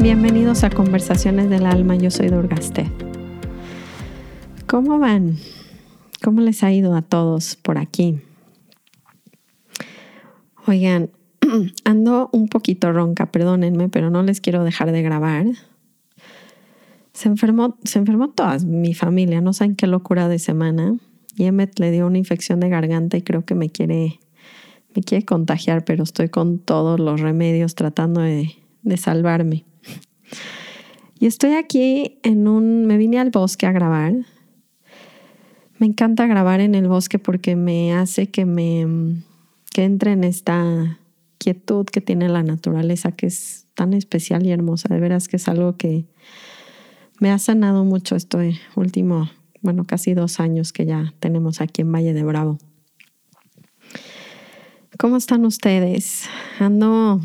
Bienvenidos a Conversaciones del Alma, yo soy Durgaste. ¿Cómo van? ¿Cómo les ha ido a todos por aquí? Oigan, ando un poquito ronca, perdónenme, pero no les quiero dejar de grabar. Se enfermó, se enfermó toda mi familia, no saben qué locura de semana. Y Emmet le dio una infección de garganta y creo que me quiere, me quiere contagiar, pero estoy con todos los remedios tratando de, de salvarme. Y estoy aquí en un, me vine al bosque a grabar. Me encanta grabar en el bosque porque me hace que me, que entre en esta quietud que tiene la naturaleza, que es tan especial y hermosa. De veras que es algo que me ha sanado mucho este último, bueno, casi dos años que ya tenemos aquí en Valle de Bravo. ¿Cómo están ustedes? Ando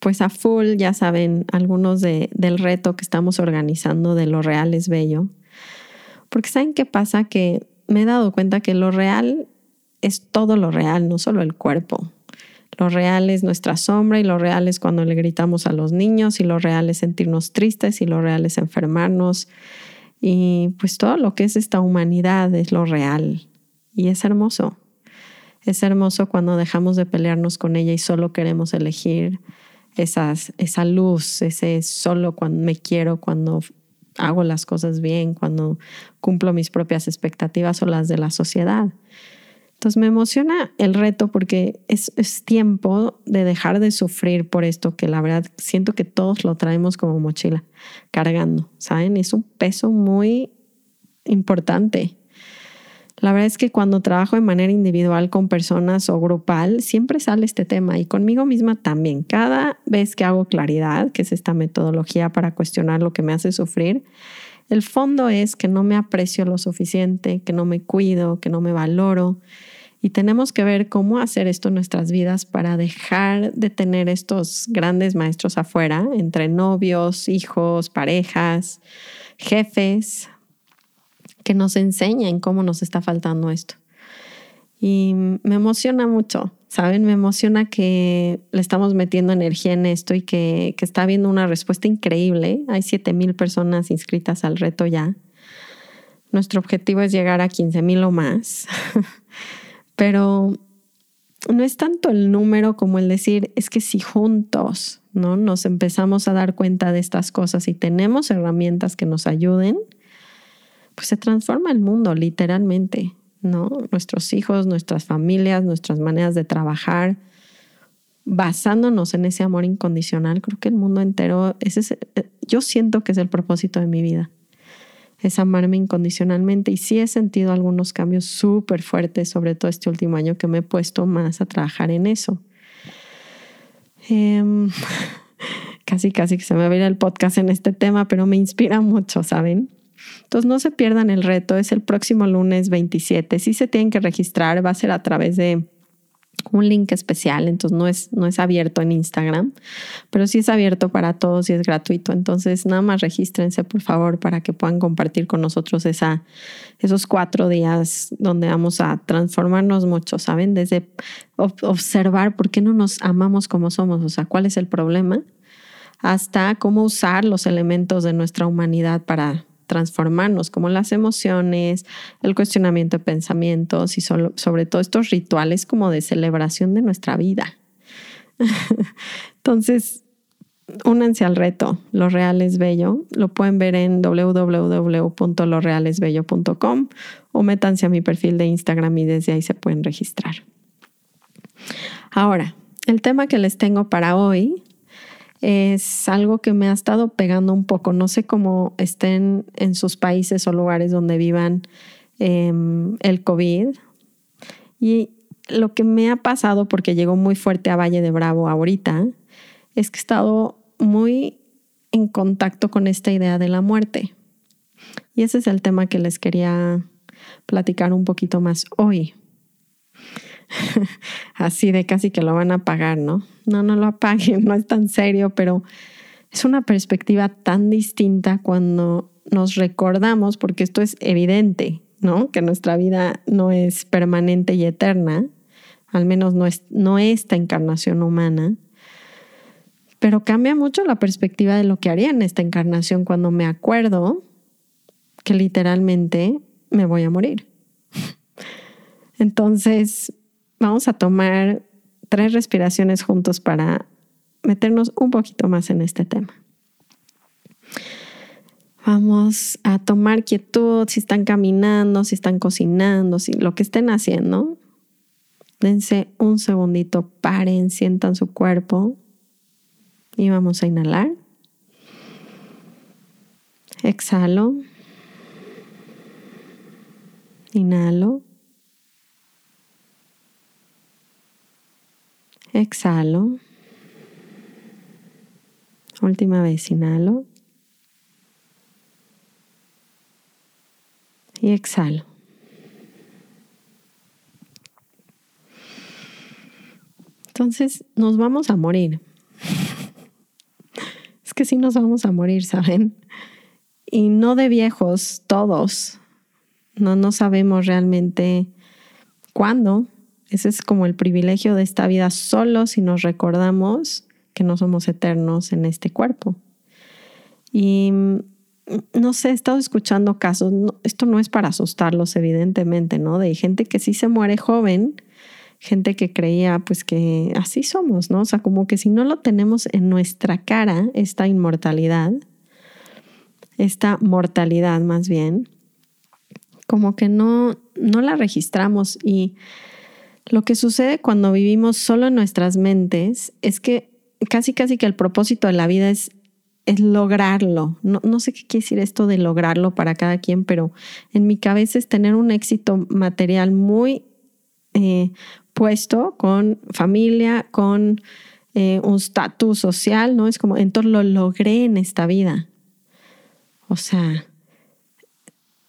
pues a full, ya saben, algunos de, del reto que estamos organizando de lo real es bello. Porque ¿saben qué pasa? Que me he dado cuenta que lo real es todo lo real, no solo el cuerpo. Lo real es nuestra sombra y lo real es cuando le gritamos a los niños y lo real es sentirnos tristes y lo real es enfermarnos. Y pues todo lo que es esta humanidad es lo real. Y es hermoso. Es hermoso cuando dejamos de pelearnos con ella y solo queremos elegir esa luz, ese solo cuando me quiero, cuando hago las cosas bien, cuando cumplo mis propias expectativas o las de la sociedad. Entonces me emociona el reto porque es, es, tiempo de dejar de sufrir por esto que la verdad siento que todos lo traemos como mochila, cargando, ¿saben? Es un peso muy importante. La verdad es que cuando trabajo de manera individual con personas o grupal, siempre sale este tema y conmigo misma también. Cada vez que hago claridad, que es esta metodología para cuestionar lo que me hace sufrir, el fondo es que no me aprecio lo suficiente, que no me cuido, que no me valoro. Y tenemos que ver cómo hacer esto en nuestras vidas para dejar de tener estos grandes maestros afuera, entre novios, hijos, parejas, jefes, que nos enseñen cómo nos está faltando esto. Y me emociona mucho, ¿saben? Me emociona que le estamos metiendo energía en esto y que, que está habiendo una respuesta increíble. Hay 7 mil personas inscritas al reto ya. Nuestro objetivo es llegar a 15 mil o más. Pero no es tanto el número como el decir, es que si juntos ¿no? nos empezamos a dar cuenta de estas cosas y tenemos herramientas que nos ayuden, pues se transforma el mundo literalmente, ¿no? Nuestros hijos, nuestras familias, nuestras maneras de trabajar, basándonos en ese amor incondicional, creo que el mundo entero, ese eh, yo siento que es el propósito de mi vida, es amarme incondicionalmente y sí he sentido algunos cambios súper fuertes, sobre todo este último año que me he puesto más a trabajar en eso. Em, casi, casi que se me va a ir el podcast en este tema, pero me inspira mucho, ¿saben? Entonces no se pierdan el reto, es el próximo lunes 27. Si se tienen que registrar, va a ser a través de un link especial, entonces no es, no es abierto en Instagram, pero sí es abierto para todos y es gratuito. Entonces nada más regístrense por favor para que puedan compartir con nosotros esa, esos cuatro días donde vamos a transformarnos mucho, ¿saben? Desde observar por qué no nos amamos como somos, o sea, cuál es el problema, hasta cómo usar los elementos de nuestra humanidad para transformarnos, como las emociones, el cuestionamiento de pensamientos y sobre todo estos rituales como de celebración de nuestra vida. Entonces, únanse al reto, Lo Real es Bello. Lo pueden ver en www.lorealesbello.com o métanse a mi perfil de Instagram y desde ahí se pueden registrar. Ahora, el tema que les tengo para hoy es algo que me ha estado pegando un poco. No sé cómo estén en sus países o lugares donde vivan em, el COVID. Y lo que me ha pasado, porque llegó muy fuerte a Valle de Bravo ahorita, es que he estado muy en contacto con esta idea de la muerte. Y ese es el tema que les quería platicar un poquito más hoy. así de casi que lo van a pagar, ¿no? No, no lo apaguen, no es tan serio, pero es una perspectiva tan distinta cuando nos recordamos, porque esto es evidente, ¿no? Que nuestra vida no es permanente y eterna, al menos no, es, no esta encarnación humana, pero cambia mucho la perspectiva de lo que haría en esta encarnación cuando me acuerdo que literalmente me voy a morir. Entonces, vamos a tomar tres respiraciones juntos para meternos un poquito más en este tema. Vamos a tomar quietud si están caminando, si están cocinando, si lo que estén haciendo. Dense un segundito, paren, sientan su cuerpo y vamos a inhalar. Exhalo. Inhalo. Exhalo. Última vez, inhalo. Y exhalo. Entonces nos vamos a morir. es que sí nos vamos a morir, ¿saben? Y no de viejos, todos. No, no sabemos realmente cuándo. Ese es como el privilegio de esta vida, solo si nos recordamos que no somos eternos en este cuerpo. Y mm, no sé, he estado escuchando casos, esto no es para asustarlos evidentemente, ¿no? De gente que sí se muere joven, gente que creía pues que así somos, ¿no? O sea, como que si no lo tenemos en nuestra cara, esta inmortalidad, esta mortalidad más bien, como que no, no la registramos y lo que sucede cuando vivimos solo en nuestras mentes es que casi casi que el propósito de la vida es, es lograrlo. No, sé qué quiere decir esto de lograrlo para cada quien, pero en mi cabeza es tener un éxito material muy eh, puesto con familia, con eh, un estatus social, ¿no? Es como, entonces lo logré en esta vida. O sea,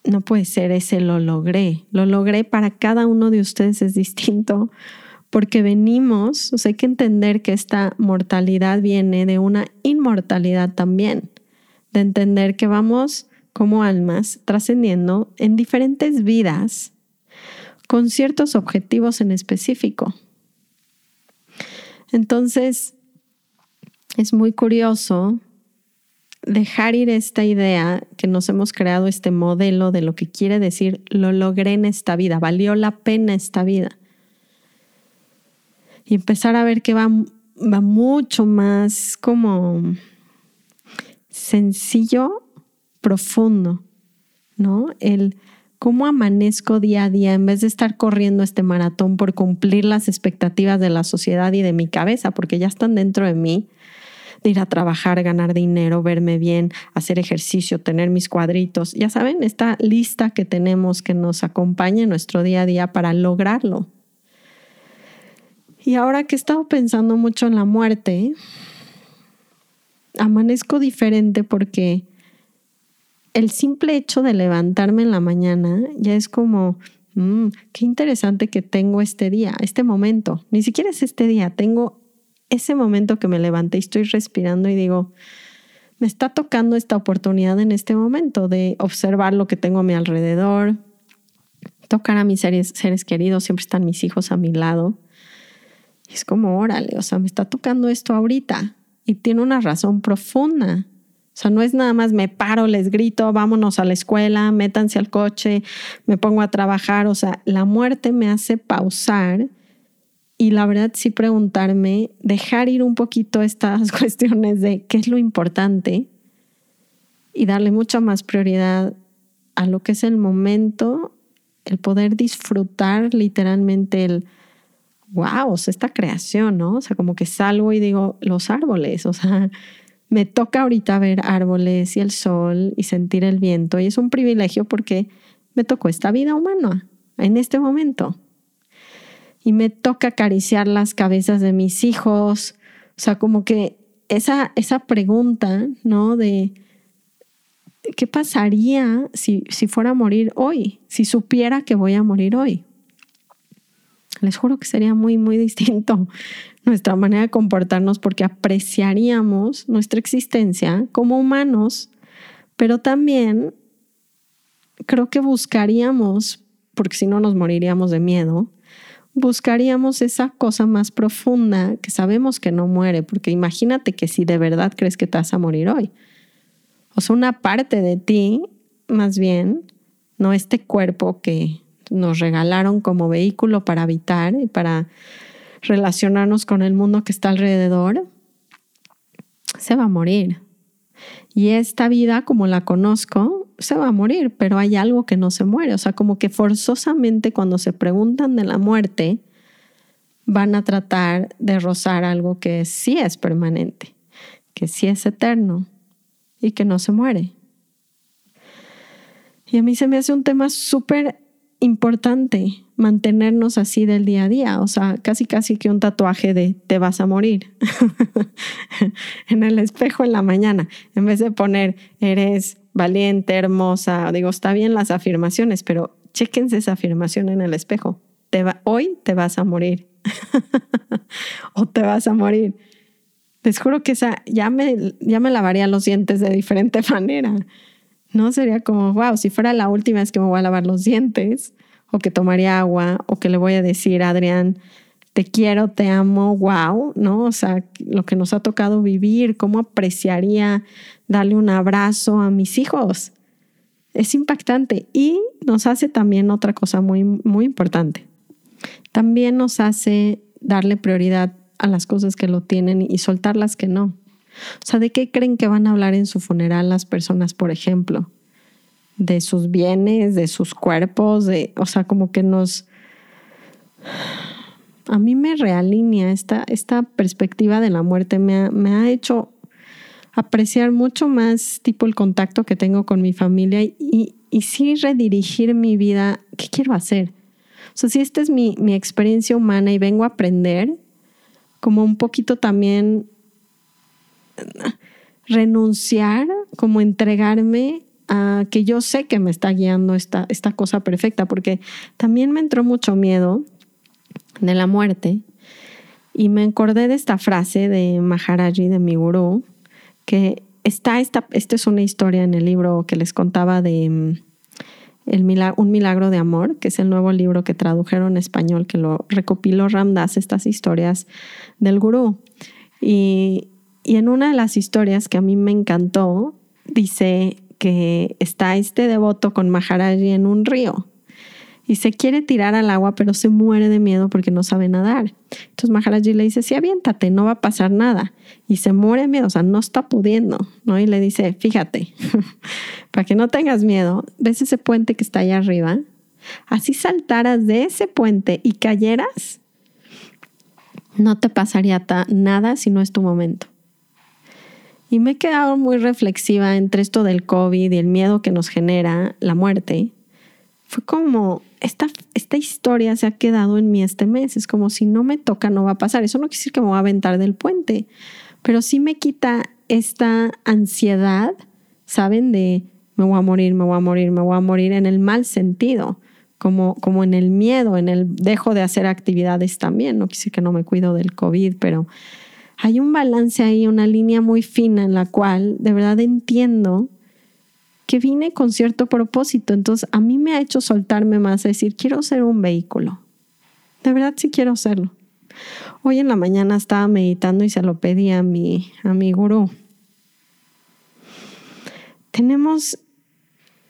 no puede ser ese lo logré. Lo logré para cada uno de ustedes es distinto porque venimos, o sea, hay que entender que esta mortalidad viene de una inmortalidad también, de entender que vamos como almas trascendiendo en diferentes vidas con ciertos objetivos en específico. Entonces, es muy curioso dejar ir esta idea que nos hemos creado, este modelo de lo que quiere decir, lo logré en esta vida, valió la pena esta vida y empezar a ver que va, va mucho más como sencillo, profundo, ¿no? El cómo amanezco día a día en vez de estar corriendo este maratón por cumplir las expectativas de la sociedad y de mi cabeza, porque ya están dentro de mí, de ir a trabajar, ganar dinero, verme bien, hacer ejercicio, tener mis cuadritos. Ya saben, esta lista que tenemos que nos acompaña en nuestro día a día para lograrlo. Y ahora que he estado pensando mucho en la muerte, amanezco diferente porque el simple hecho de levantarme en la mañana ya es como, mm, qué interesante que tengo este día, este momento. Ni siquiera es este día, tengo ese momento que me levanté y estoy respirando y digo, me está tocando esta oportunidad en este momento de observar lo que tengo a mi alrededor, tocar a mis seres, seres queridos, siempre están mis hijos a mi lado es como, órale, o sea, me está tocando esto ahorita y tiene una razón profunda. O sea, no es nada más me paro, les grito, vámonos a la escuela, métanse al coche, me pongo a trabajar. O sea, la muerte me hace pausar y la verdad sí preguntarme, dejar ir un poquito estas cuestiones de qué es lo importante y darle mucha más prioridad a lo que es el momento, el poder disfrutar literalmente el wow, o sea, esta creación, ¿no? O sea, como que salgo y digo, los árboles, o sea, me toca ahorita ver árboles y el sol y sentir el viento y es un privilegio porque me tocó esta vida humana en este momento. Y me toca acariciar las cabezas de mis hijos, o sea, como que esa, esa pregunta, ¿no? De, ¿qué pasaría si, si fuera a morir hoy? Si supiera que voy a morir hoy les juro que sería muy, muy distinto. nuestra manera de comportarnos porque apreciaríamos nuestra existencia como humanos, pero también creo que buscaríamos, porque si no nos moriríamos de miedo, buscaríamos esa cosa más profunda que sabemos que no muere, porque imagínate que si de verdad crees que te vas a morir hoy. O sea, una parte de ti, más bien, no este cuerpo que nos regalaron como vehículo para habitar y para relacionarnos con el mundo que está alrededor, se va a morir. Y esta vida, como la conozco, se va a morir, pero hay algo que no se muere. O sea, como que forzosamente cuando se preguntan de la muerte, van a tratar de rozar algo que sí es permanente, que sí es eterno y que no se muere. Y a mí se me hace un tema súper importante mantenernos así del día a día, o sea, casi casi que un tatuaje de te vas a morir en el espejo en la mañana, en vez de poner eres valiente, hermosa, digo, está bien las afirmaciones, pero chéquense esa afirmación en el espejo. Te hoy te vas a morir o te vas a morir. Les juro que esa ya me, ya me lavaría los dientes de diferente manera. No sería como, wow, si fuera la última vez que me voy a lavar los dientes, o que tomaría agua, o que le voy a decir Adrián, te quiero, te amo, wow, ¿no? O sea, lo que nos ha tocado vivir, cómo apreciaría darle un abrazo a mis hijos. Es impactante y nos hace también otra cosa muy, muy importante. También nos hace darle prioridad a las cosas que lo tienen y soltar las que no. O sea, ¿de qué creen que van a hablar en su funeral las personas, por ejemplo? De sus bienes, de sus cuerpos, de, o sea, como que nos... A mí me realinea esta, esta perspectiva de la muerte, me ha, me ha hecho apreciar mucho más tipo el contacto que tengo con mi familia y, y sí redirigir mi vida, ¿qué quiero hacer? O sea, si esta es mi, mi experiencia humana y vengo a aprender, como un poquito también renunciar, como entregarme a que yo sé que me está guiando esta, esta cosa perfecta, porque también me entró mucho miedo de la muerte y me acordé de esta frase de Maharaji, de mi gurú, que está, esta, es una historia en el libro que les contaba de mm, el Un milagro de amor, que es el nuevo libro que tradujeron en español, que lo recopiló Ramdas, estas historias del gurú. Y, y en una de las historias que a mí me encantó, dice que está este devoto con Maharaji en un río y se quiere tirar al agua, pero se muere de miedo porque no sabe nadar. Entonces Maharaji le dice, sí, aviéntate, no va a pasar nada. Y se muere de miedo, o sea, no está pudiendo, ¿no? Y le dice, fíjate, para que no tengas miedo, ves ese puente que está allá arriba, así saltaras de ese puente y cayeras, no te pasaría nada si no es tu momento. Y me he quedado muy reflexiva entre esto del COVID y el miedo que nos genera la muerte. Fue como, esta, esta historia se ha quedado en mí este mes. Es como si no me toca, no va a pasar. Eso no quiere decir que me voy a aventar del puente, pero sí me quita esta ansiedad, ¿saben? De me voy a morir, me voy a morir, me voy a morir en el mal sentido. Como, como en el miedo, en el dejo de hacer actividades también. No quise que no me cuido del COVID, pero hay un balance ahí, una línea muy fina en la cual de verdad entiendo que vine con cierto propósito. Entonces a mí me ha hecho soltarme más, a decir, quiero ser un vehículo. De verdad sí quiero serlo. Hoy en la mañana estaba meditando y se lo pedí a mi, a mi gurú. Tenemos,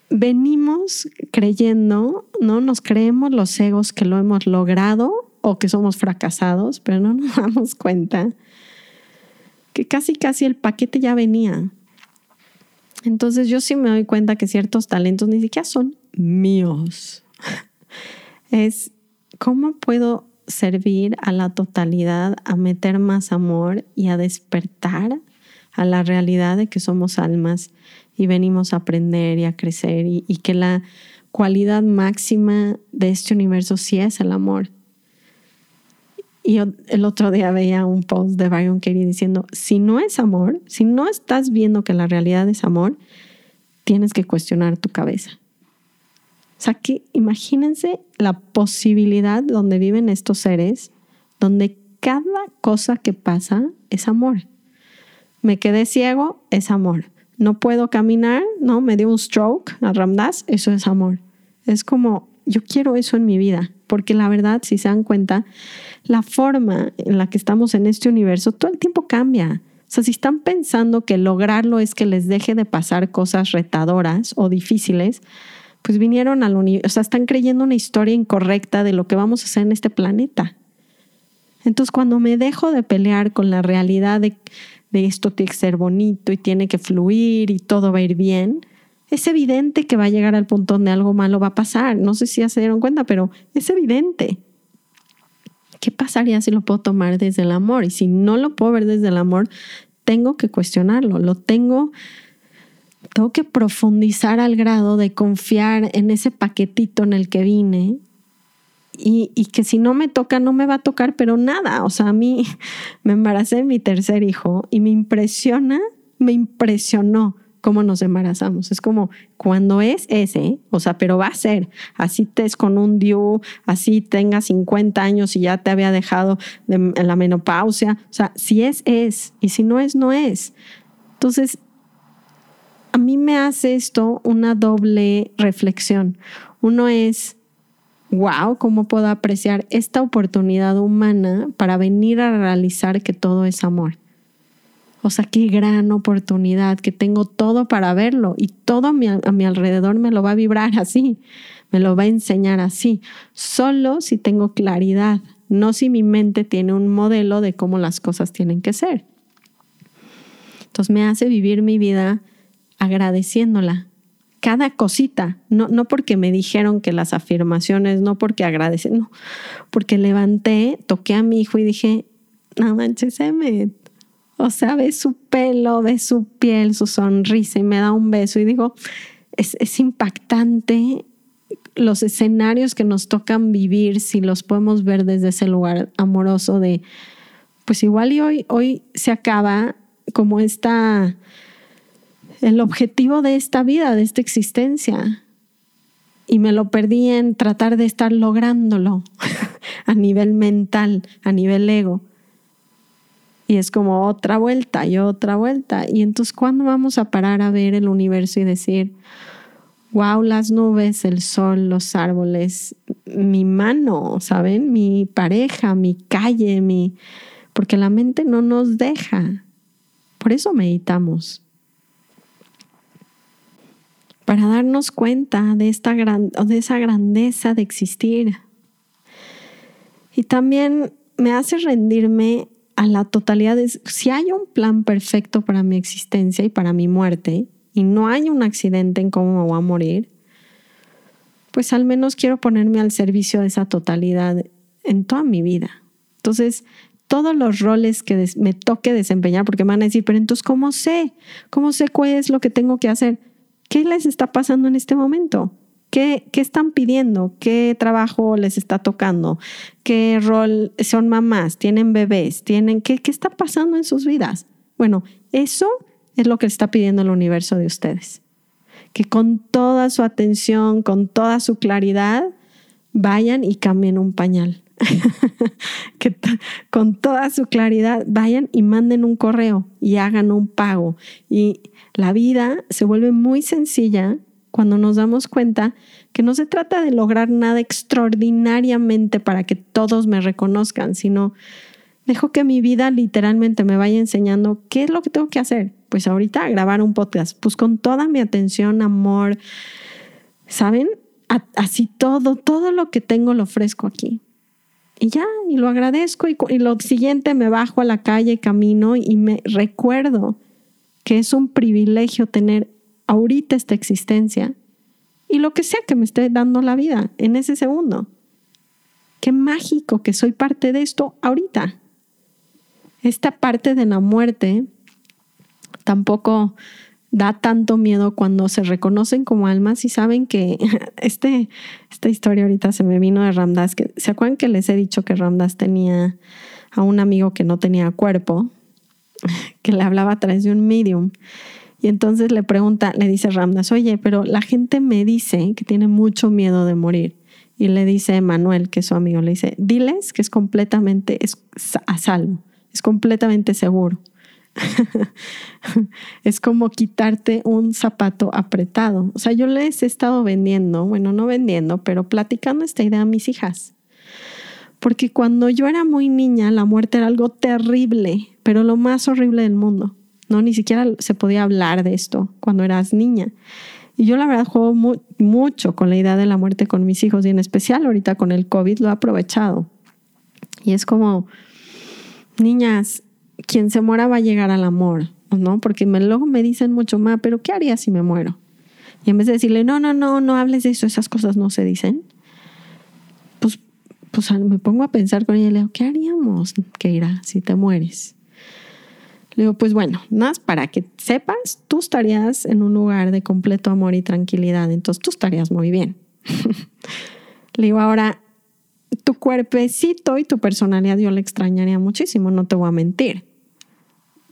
venimos creyendo, ¿no? Nos creemos los egos que lo hemos logrado o que somos fracasados, pero no nos damos cuenta casi casi el paquete ya venía. Entonces yo sí me doy cuenta que ciertos talentos ni siquiera son míos. es cómo puedo servir a la totalidad, a meter más amor y a despertar a la realidad de que somos almas y venimos a aprender y a crecer y, y que la cualidad máxima de este universo sí es el amor y el otro día veía un post de Byron Katie diciendo, si no es amor, si no estás viendo que la realidad es amor, tienes que cuestionar tu cabeza. O sea, que imagínense la posibilidad donde viven estos seres, donde cada cosa que pasa es amor. Me quedé ciego, es amor. No puedo caminar, no, me dio un stroke a Ramdas, eso es amor. Es como, yo quiero eso en mi vida, porque la verdad, si se dan cuenta, la forma en la que estamos en este universo todo el tiempo cambia. O sea, si están pensando que lograrlo es que les deje de pasar cosas retadoras o difíciles, pues vinieron al universo, o sea, están creyendo una historia incorrecta de lo que vamos a hacer en este planeta. Entonces, cuando me dejo de pelear con la realidad de, esto tiene que ser bonito y tiene que fluir y todo va a ir bien, es evidente que va a llegar al punto donde algo malo va a pasar. No sé si ya se dieron cuenta, pero es evidente. ¿Qué pasaría si lo puedo tomar desde el amor? Y si no lo puedo ver desde el amor, tengo que cuestionarlo, lo tengo, tengo que profundizar al grado de confiar en ese paquetito en el que vine y, que si no me toca, no me va a tocar, pero nada. O sea, a mí me embaracé mi tercer hijo y me impresiona, me impresionó cómo nos embarazamos. Es como cuando es ese, o sea, pero va a ser, así te es con un DIU, así tenga 50 años y ya te había dejado de la menopausia, o sea, si es, es, y si no es, no es. Entonces, a mí me hace esto una doble reflexión. Uno es, wow, ¿cómo puedo apreciar esta oportunidad humana para venir a realizar que todo es amor? O sea, qué gran oportunidad, que tengo todo para verlo y todo a mi, alrededor me lo va a vibrar así, me lo va a enseñar así, solo si tengo claridad, no si mi mente tiene un modelo de cómo las cosas tienen que ser. Entonces me hace vivir mi vida agradeciéndola, cada cosita, no, no porque me dijeron que las afirmaciones, no porque agradecen, no, porque levanté, toqué a mi hijo y dije, no manches, me o sea, ve su pelo, ve su piel, su sonrisa y me da un beso y digo, es, impactante los escenarios que nos tocan vivir si los podemos ver desde ese lugar amoroso de, pues igual y hoy, hoy se acaba como esta, el objetivo de esta vida, de esta existencia. Y me lo perdí en tratar de estar lográndolo a nivel mental, a nivel ego. Y es como otra vuelta y otra vuelta. Y entonces, ¿cuándo vamos a parar a ver el universo y decir, wow, las nubes, el sol, los árboles, mi mano, ¿saben? Mi pareja, mi calle, mi... Porque la mente no nos deja. Por eso meditamos. Para darnos cuenta de, esta gran, de esa grandeza de existir. Y también me hace rendirme a la totalidad de si hay un plan perfecto para mi existencia y para mi muerte y no hay un accidente en cómo me voy a morir, pues al menos quiero ponerme al servicio de esa totalidad en toda mi vida. Entonces, todos los roles que me toque desempeñar, porque me van a decir, pero entonces, ¿cómo sé? ¿Cómo sé cuál es lo que tengo que hacer? ¿Qué les está pasando en este momento? ¿Qué, están pidiendo? ¿Qué trabajo les está tocando? ¿Qué rol son mamás? ¿Tienen bebés? ¿Tienen qué, qué está pasando en sus vidas? Bueno, eso es lo que está pidiendo el universo de ustedes. Que con toda su atención, con toda su claridad, vayan y cambien un pañal. que con toda su claridad vayan y manden un correo y hagan un pago. Y la vida se vuelve muy sencilla cuando nos damos cuenta que no se trata de lograr nada extraordinariamente para que todos me reconozcan, sino dejo que mi vida literalmente me vaya enseñando qué es lo que tengo que hacer. Pues ahorita grabar un podcast, pues con toda mi atención, amor, ¿saben? así todo, todo lo que tengo lo ofrezco aquí. Y ya, y lo agradezco y, lo siguiente me bajo a la calle, camino y me recuerdo que es un privilegio tener ahorita esta existencia y lo que sea que me esté dando la vida en ese segundo. Qué mágico que soy parte de esto ahorita. Esta parte de la muerte tampoco da tanto miedo cuando se reconocen como almas y saben que este, esta historia ahorita se me vino de Ramdas. Que, ¿Se acuerdan que les he dicho que Ramdas tenía a un amigo que no tenía cuerpo, que le hablaba a través de un medium? Y entonces le pregunta, le dice Ramdas, oye, pero la gente me dice que tiene mucho miedo de morir. y le dice Manuel, que es su amigo, le dice, diles que es completamente a salvo, es completamente seguro. es como quitarte un zapato apretado. O sea, yo les he estado vendiendo, bueno, no vendiendo, pero platicando esta idea a mis hijas. Porque cuando yo era muy niña, la muerte era algo terrible, pero lo más horrible del mundo. No, ni siquiera se podía hablar de esto cuando eras niña. Y yo la verdad juego mucho con la idea de la muerte con mis hijos y en especial ahorita con el COVID lo he aprovechado. Y es como, niñas, quien se muera va a llegar al amor, ¿no? Porque me, luego me dicen mucho más, pero ¿qué haría si me muero? Y en vez de decirle, no, no, no, no hables de eso, esas cosas no se dicen, pues, pues me pongo a pensar con ella y le digo, ¿qué haríamos, Keira, si te mueres? Le digo, pues bueno, más para que sepas, tú estarías en un lugar de completo amor y tranquilidad, entonces tú estarías muy bien. Le digo, ahora, tu cuerpecito y tu personalidad yo le extrañaría muchísimo, no te voy a mentir,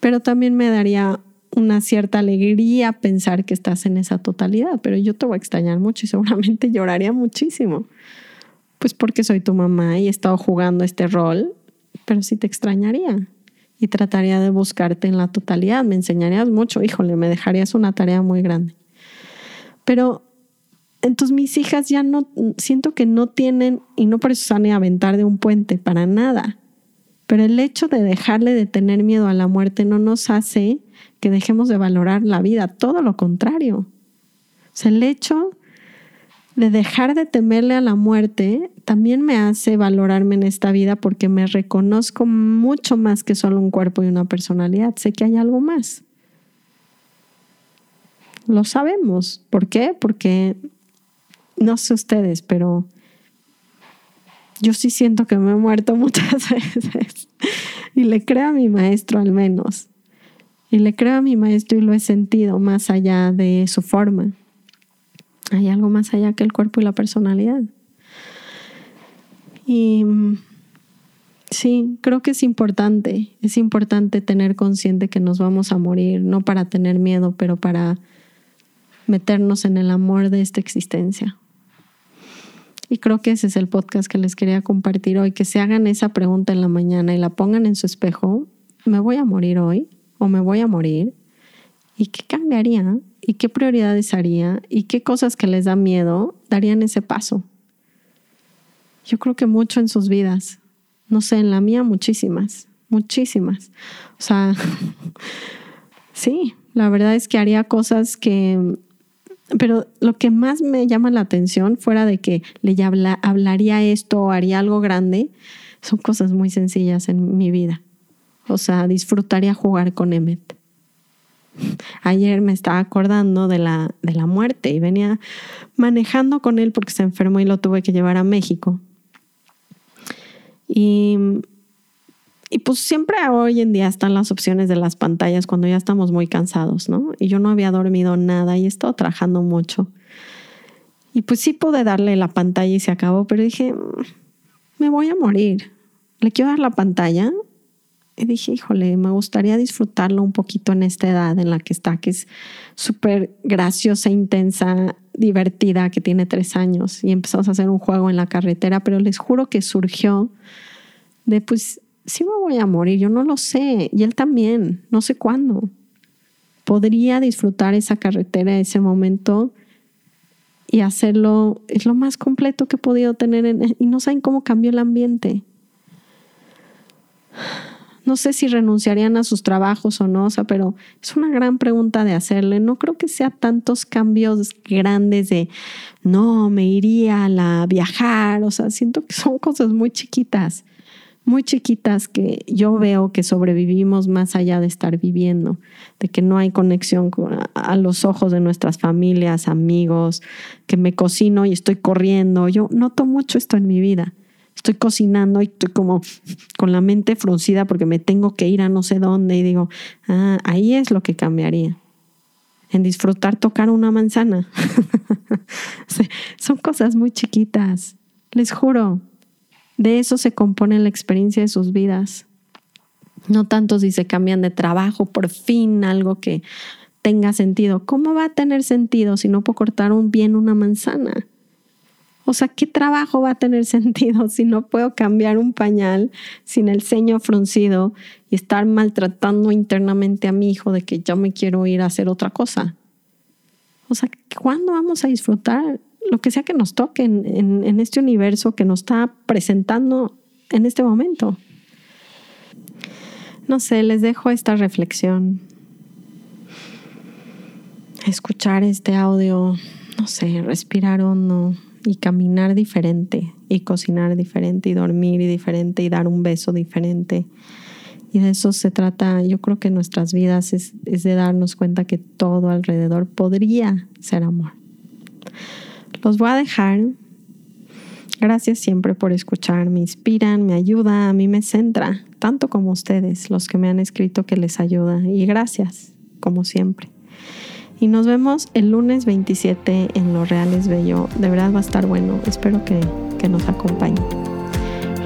pero también me daría una cierta alegría pensar que estás en esa totalidad, pero yo te voy a extrañar mucho y seguramente lloraría muchísimo. Pues porque soy tu mamá y he estado jugando este rol, pero sí te extrañaría y trataría de buscarte en la totalidad. Me enseñarías mucho, híjole, me dejarías una tarea muy grande. Pero entonces mis hijas ya no, siento que no tienen, y no por eso salen a aventar de un puente, para nada. Pero el hecho de dejarle de tener miedo a la muerte no nos hace que dejemos de valorar la vida, todo lo contrario. O sea, el hecho de dejar de temerle a la muerte también me hace valorarme en esta vida porque me reconozco mucho más que solo un cuerpo y una personalidad. Sé que hay algo más. Lo sabemos. ¿Por qué? Porque no sé ustedes, pero yo sí siento que me he muerto muchas veces. y le creo a mi maestro al menos. Y le creo a mi maestro y lo he sentido más allá de su forma. Hay algo más allá que el cuerpo y la personalidad. Y sí, creo que es importante, es importante tener consciente que nos vamos a morir, no para tener miedo, pero para meternos en el amor de esta existencia. Y creo que ese es el podcast que les quería compartir hoy, que se hagan esa pregunta en la mañana y la pongan en su espejo, ¿me voy a morir hoy o me voy a morir? ¿Y qué cambiaría? ¿Y qué prioridades haría? ¿Y qué cosas que les da miedo darían ese paso? Yo creo que mucho en sus vidas. No sé, en la mía muchísimas, muchísimas. O sea, sí, la verdad es que haría cosas que... Pero lo que más me llama la atención, fuera de que le hablaría esto o haría algo grande, son cosas muy sencillas en mi vida. O sea, disfrutaría jugar con Emmet Ayer me estaba acordando de la, de la muerte y venía manejando con él porque se enfermó y lo tuve que llevar a México. Y, y pues siempre hoy en día están las opciones de las pantallas cuando ya estamos muy cansados, ¿no? Y yo no había dormido nada y he estado trabajando mucho. Y pues sí pude darle la pantalla y se acabó, pero dije, mm, me voy a morir. Le quiero dar la pantalla y dije, híjole, me gustaría disfrutarlo un poquito en esta edad en la que está, que es súper graciosa, intensa, divertida, que tiene tres años. Y empezamos a hacer un juego en la carretera, pero les juro que surgió de, pues, sí me voy a morir, yo no lo sé. Y él también, no sé cuándo. Podría disfrutar esa carretera, ese momento y hacerlo, es lo más completo que he podido tener. y no saben cómo cambió el ambiente no sé si renunciarían a sus trabajos o no, o sea, pero es una gran pregunta de hacerle. No creo que sea tantos cambios grandes de, no, me iría a la viajar, o sea, siento que son cosas muy chiquitas, muy chiquitas que yo veo que sobrevivimos más allá de estar viviendo, de que no hay conexión a los ojos de nuestras familias, amigos, que me cocino y estoy corriendo. Yo noto mucho esto en mi vida estoy cocinando y estoy como con la mente fruncida porque me tengo que ir a no sé dónde y digo, ah, ahí es lo que cambiaría. En disfrutar tocar una manzana. Son cosas muy chiquitas, les juro. De eso se compone la experiencia de sus vidas. No tanto si se cambian de trabajo, por fin algo que tenga sentido. ¿Cómo va a tener sentido si no puedo cortar un bien una manzana? O sea, ¿qué trabajo va a tener sentido si no puedo cambiar un pañal sin el ceño fruncido y estar maltratando internamente a mi hijo de que yo me quiero ir a hacer otra cosa? O sea, ¿cuándo vamos a disfrutar lo que sea que nos toque en, en este universo que nos está presentando en este momento? No sé, les dejo esta reflexión. Escuchar este audio, no sé, respirar hondo y caminar diferente y cocinar diferente y dormir diferente y dar un beso diferente. Y de eso se trata, yo creo que nuestras vidas es, es de darnos cuenta que todo alrededor podría ser amor. Los voy a dejar. Gracias siempre por escuchar, me inspiran, me ayuda, a mí me centra, tanto como ustedes, los que me han escrito que les ayuda. Y gracias, como siempre. Y nos vemos el lunes 27 en Lo Real es Bello. De verdad va a estar bueno. Espero que, que nos acompañen.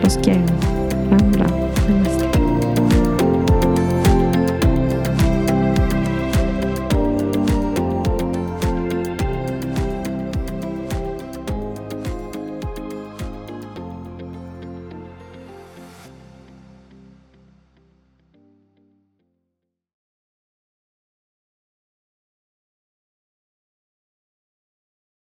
Los quiero. Ram, ram.